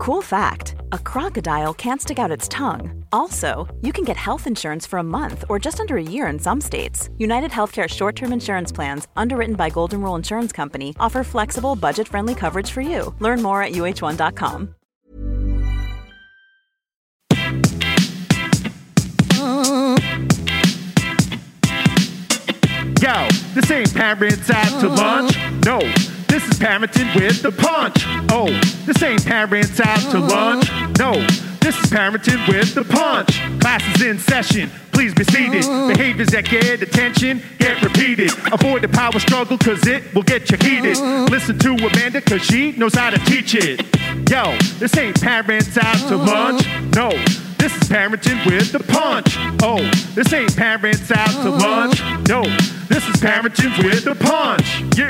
Cool fact a crocodile can't stick out its tongue. Also, you can get health insurance for a month or just under a year in some states. United Healthcare short term insurance plans, underwritten by Golden Rule Insurance Company, offer flexible, budget friendly coverage for you. Learn more at uh1.com. Yo, this ain't parents out to lunch. No, this is parenting with the punch. Oh, this ain't parents out to uh-huh. lunch. No, this is parenting with the punch. Class is in session. Please be seated. Uh-huh. Behaviors that get attention get repeated. Avoid the power struggle cause it will get you heated. Uh-huh. Listen to Amanda cause she knows how to teach it. Yo, this ain't parents out to lunch. No, this is parenting with the punch. Oh, this ain't parents out to lunch. No, this is parenting with the punch. Yeah,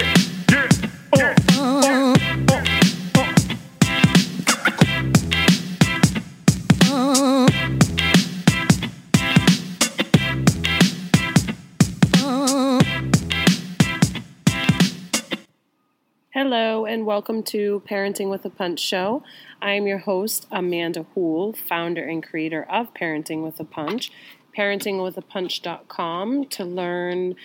Hello, and welcome to Parenting with a Punch show. I am your host, Amanda Hool, founder and creator of Parenting with a Punch, parentingwithapunch.com to learn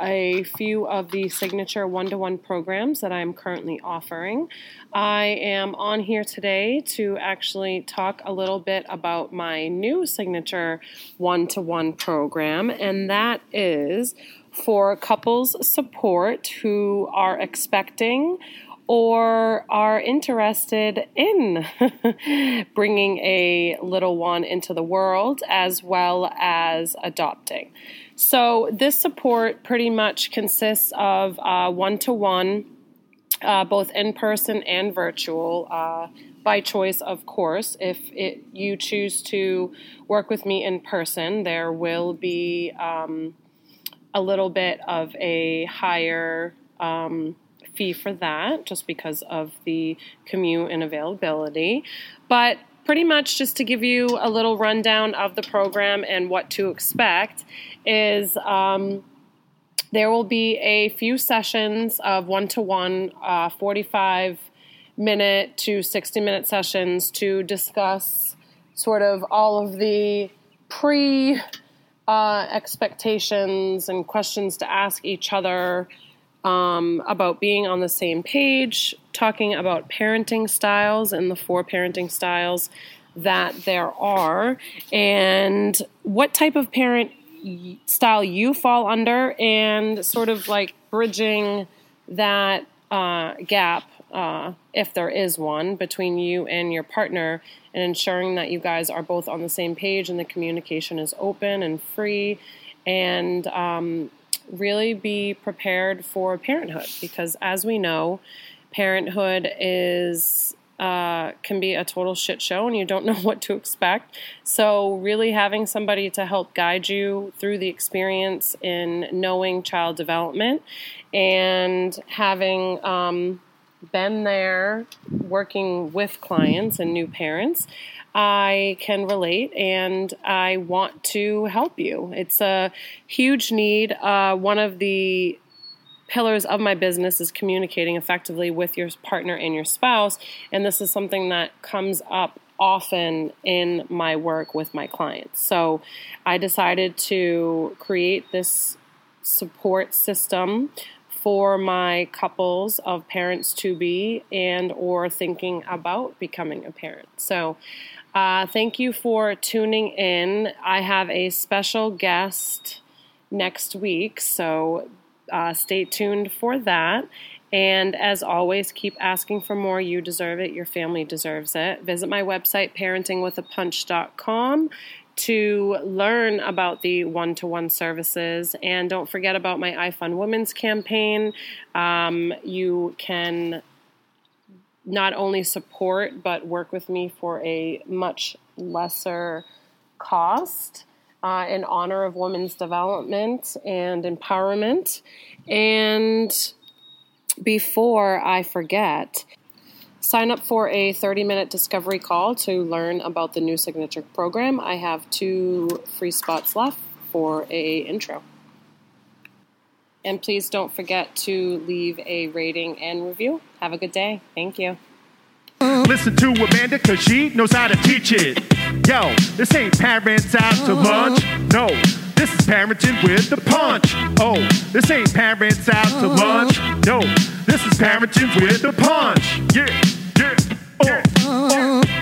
a few of the signature one to one programs that I'm currently offering. I am on here today to actually talk a little bit about my new signature one to one program, and that is for couples support who are expecting or are interested in bringing a little one into the world as well as adopting. So, this support pretty much consists of one to one, both in person and virtual. Uh, by choice, of course. If it, you choose to work with me in person, there will be um, a little bit of a higher um, fee for that just because of the commute and availability. But pretty much just to give you a little rundown of the program and what to expect is um, there will be a few sessions of one to one, 45 minute to 60 minute sessions to discuss sort of all of the pre uh, expectations and questions to ask each other um, about being on the same page, talking about parenting styles and the four parenting styles that there are, and what type of parent style you fall under, and sort of like bridging that uh, gap, uh, if there is one, between you and your partner, and ensuring that you guys are both on the same page and the communication is open and free, and um, really be prepared for parenthood because, as we know, parenthood is uh, can be a total shit show and you don't know what to expect. So, really having somebody to help guide you through the experience in knowing child development and having um, been there working with clients and new parents. I can relate and I want to help you. It's a huge need. Uh, one of the pillars of my business is communicating effectively with your partner and your spouse, and this is something that comes up often in my work with my clients. So I decided to create this support system for my couples of parents to be and or thinking about becoming a parent. So uh, thank you for tuning in. I have a special guest next week, so uh, stay tuned for that. And as always, keep asking for more. You deserve it. Your family deserves it. Visit my website, parentingwithapunch.com, to learn about the one to one services. And don't forget about my iFund Women's campaign. Um, you can not only support but work with me for a much lesser cost uh, in honor of women's development and empowerment. And before I forget, sign up for a 30 minute discovery call to learn about the new signature program. I have two free spots left for a intro. And please don't forget to leave a rating and review. Have a good day. Thank you. Listen to Amanda, cause she knows how to teach it. Yo, this ain't parents out to uh-huh. lunch. No, this is parenting with the punch. Oh, this ain't parents out uh-huh. to lunch. No, this is parenting with the punch. Yeah, yeah, oh, oh.